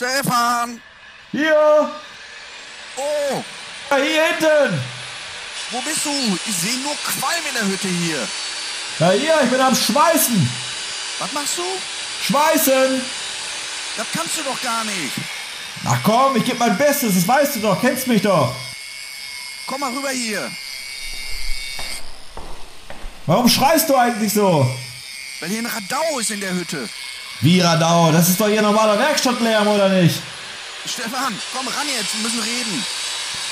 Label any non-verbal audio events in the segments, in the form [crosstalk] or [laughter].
Stefan! Hier! Oh, Ja, hier hinten! wo bist du? Ich sehe nur Qualm in der Hütte hier. Ja, hier, ich bin am Schweißen! Was machst du? Schweißen! Das kannst du doch gar nicht. Ach komm, ich gebe mein Bestes, das weißt du doch, kennst mich doch! Komm mal rüber hier. Warum schreist du eigentlich so? Weil hier ein Radau ist in der Hütte. Wie Radau, das ist doch hier normaler Werkstattlärm, oder nicht? Stefan, komm ran jetzt, wir müssen reden.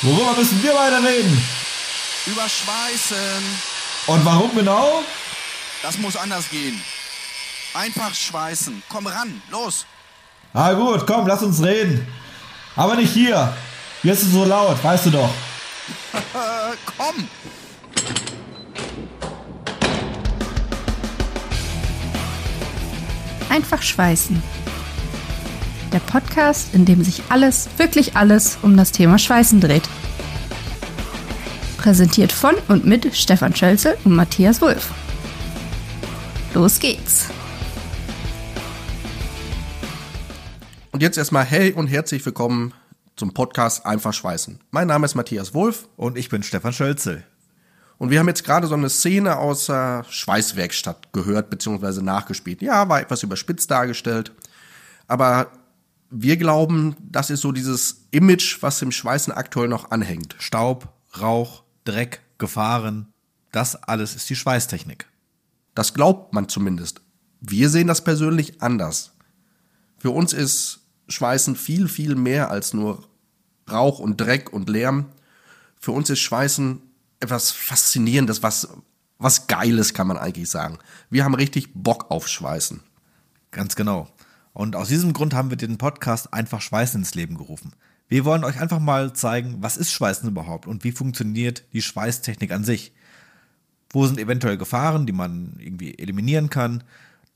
Worüber müssen wir beide reden? Über Schweißen. Und warum genau? Das muss anders gehen. Einfach schweißen. Komm ran, los. Ah gut, komm, lass uns reden. Aber nicht hier. Hier ist es so laut, weißt du doch. [laughs] Komm. Einfach schweißen. Der Podcast, in dem sich alles, wirklich alles um das Thema Schweißen dreht. Präsentiert von und mit Stefan Schölzel und Matthias Wulff. Los geht's. Und jetzt erstmal hey und herzlich willkommen zum Podcast Einfach Schweißen. Mein Name ist Matthias Wulff Und ich bin Stefan Schölzel. Und wir haben jetzt gerade so eine Szene aus der Schweißwerkstatt gehört bzw. nachgespielt. Ja, war etwas überspitzt dargestellt, aber wir glauben, das ist so dieses Image, was dem Schweißen aktuell noch anhängt. Staub, Rauch, Dreck, Gefahren, das alles ist die Schweißtechnik. Das glaubt man zumindest. Wir sehen das persönlich anders. Für uns ist Schweißen viel, viel mehr als nur Rauch und Dreck und Lärm. Für uns ist Schweißen etwas Faszinierendes, was, was Geiles, kann man eigentlich sagen. Wir haben richtig Bock auf Schweißen. Ganz genau. Und aus diesem Grund haben wir den Podcast einfach Schweißen ins Leben gerufen. Wir wollen euch einfach mal zeigen, was ist Schweißen überhaupt und wie funktioniert die Schweißtechnik an sich. Wo sind eventuell Gefahren, die man irgendwie eliminieren kann?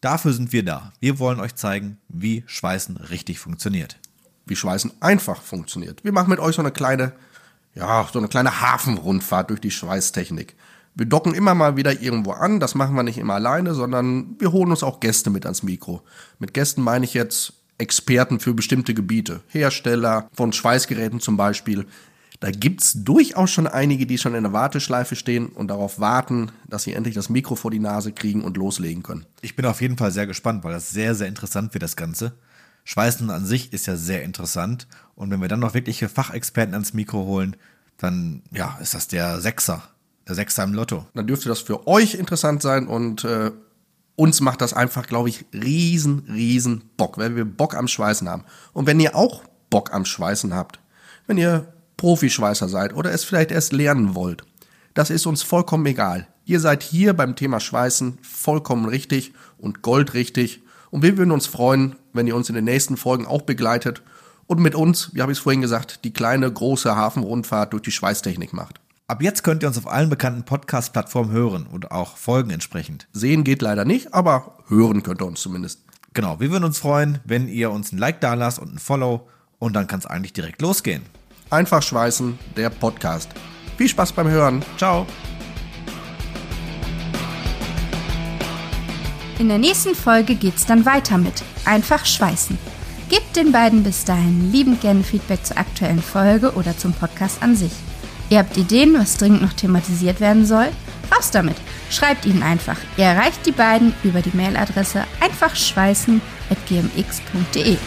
Dafür sind wir da. Wir wollen euch zeigen, wie Schweißen richtig funktioniert. Wie Schweißen einfach funktioniert. Wir machen mit euch so eine kleine, ja, so eine kleine Hafenrundfahrt durch die Schweißtechnik. Wir docken immer mal wieder irgendwo an. Das machen wir nicht immer alleine, sondern wir holen uns auch Gäste mit ans Mikro. Mit Gästen meine ich jetzt Experten für bestimmte Gebiete. Hersteller von Schweißgeräten zum Beispiel. Da gibt's durchaus schon einige, die schon in der Warteschleife stehen und darauf warten, dass sie endlich das Mikro vor die Nase kriegen und loslegen können. Ich bin auf jeden Fall sehr gespannt, weil das sehr, sehr interessant wird, das Ganze. Schweißen an sich ist ja sehr interessant. Und wenn wir dann noch wirkliche Fachexperten ans Mikro holen, dann, ja, ist das der Sechser. Der Sechser im Lotto. dann dürfte das für euch interessant sein und äh, uns macht das einfach, glaube ich, riesen, riesen Bock, weil wir Bock am Schweißen haben. Und wenn ihr auch Bock am Schweißen habt, wenn ihr Profischweißer seid oder es vielleicht erst lernen wollt, das ist uns vollkommen egal. Ihr seid hier beim Thema Schweißen vollkommen richtig und goldrichtig. Und wir würden uns freuen, wenn ihr uns in den nächsten Folgen auch begleitet und mit uns, wie habe ich es vorhin gesagt, die kleine, große Hafenrundfahrt durch die Schweißtechnik macht. Ab jetzt könnt ihr uns auf allen bekannten Podcast-Plattformen hören und auch folgen entsprechend. Sehen geht leider nicht, aber hören könnt ihr uns zumindest. Genau, wir würden uns freuen, wenn ihr uns ein Like da lasst und ein Follow und dann kann es eigentlich direkt losgehen. Einfach schweißen, der Podcast. Viel Spaß beim Hören. Ciao. In der nächsten Folge geht's dann weiter mit Einfach schweißen. Gebt den beiden bis dahin liebend gerne Feedback zur aktuellen Folge oder zum Podcast an sich. Ihr habt Ideen, was dringend noch thematisiert werden soll? Raus damit! Schreibt ihnen einfach. Ihr erreicht die beiden über die Mailadresse einfachschweißen.gmx.de.